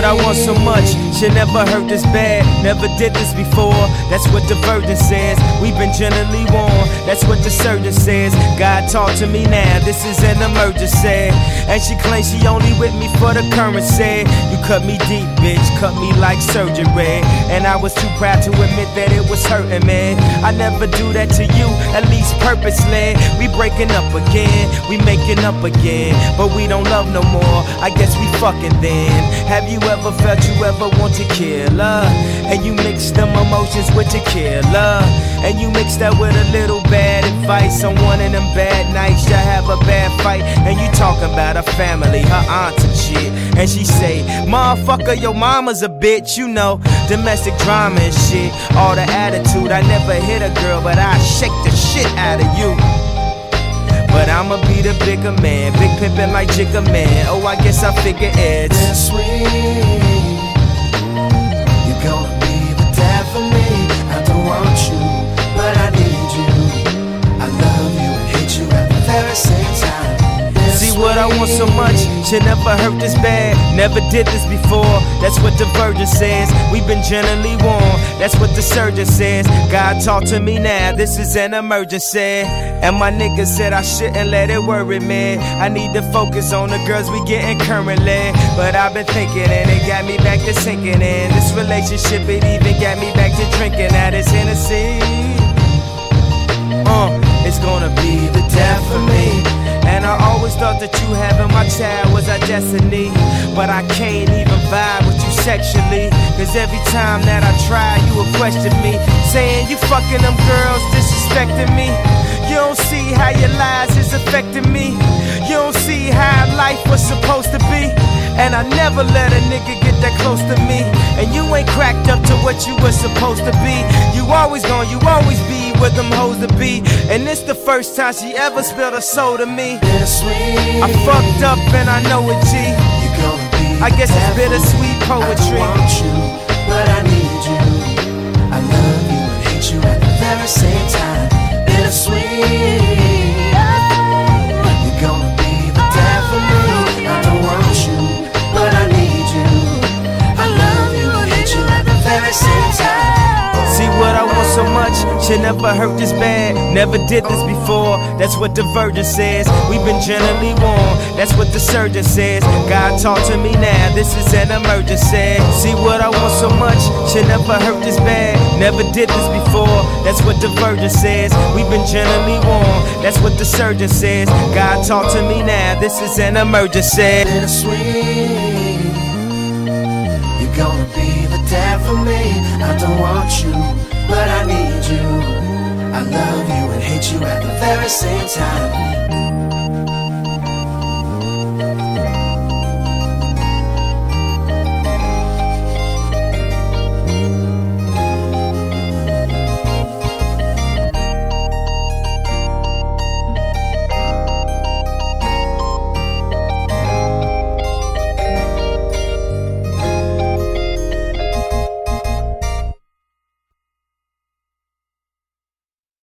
I want so much. Should never hurt this bad, never did this before. That's what the virgin says. We've been generally warned. That's what the surgeon says. God talk to me now. This is an emergency. And she claims she only with me for the currency. You cut me deep, bitch. Cut me like surgery. And I was too proud to admit that it was hurting, man. I never do that to you, at least purposely. We breaking up again, we making up again, but we don't love no more. I guess we fucking then. Have you ever felt you ever want to kill her? And you mix them emotions with your killer. and you mix that with a little bad advice on one of them bad nights. You have a bad fight, and you talking about her family, her aunt and shit. And she say, Motherfucker, your mama's a bitch, you know. Domestic drama and shit. All the attitude, I never hit a girl, but I shake the shit out of you. But I'ma be the bigger man, big pimpin' like Jigga Man. Oh, I guess I figure it's bittersweet. Want so much, should never hurt this bad, never did this before. That's what the virgin says. We've been generally warned. That's what the surgeon says. God talk to me now. This is an emergency. And my nigga said I shouldn't let it worry me. I need to focus on the girls we getting currently. But I've been thinking and it got me back to sinking in. This relationship, it even got me back to drinking at this Hennessy. Uh, it's gonna be the death for me. And I always thought that you my child was our destiny. But I can't even vibe with you sexually. Cause every time that I try, you will question me. Saying you fucking them girls, disrespecting me. You don't see how your lies is affecting me. You don't see how life was supposed to be. And I never let a nigga get that close to me. And you ain't cracked up to what you were supposed to be. You always gone, you always be them hoes to be. And it's the first time she ever spilled a soul to me. Bittersweet. I fucked up and I know it, G. You're gonna be I guess it's dad for me. bittersweet poetry. Should never hurt this bad, never did this before. That's what the virgin says. We've been generally warned. That's what the surgeon says. God talk to me now. This is an emergency. See what I want so much, should never hurt this bad, never did this before. That's what the virgin says. We've been generally warned. That's what the surgeon says. God talk to me now. This is an emergency. bittersweet. You're gonna be the dad for me. I don't want you, you at the very same time.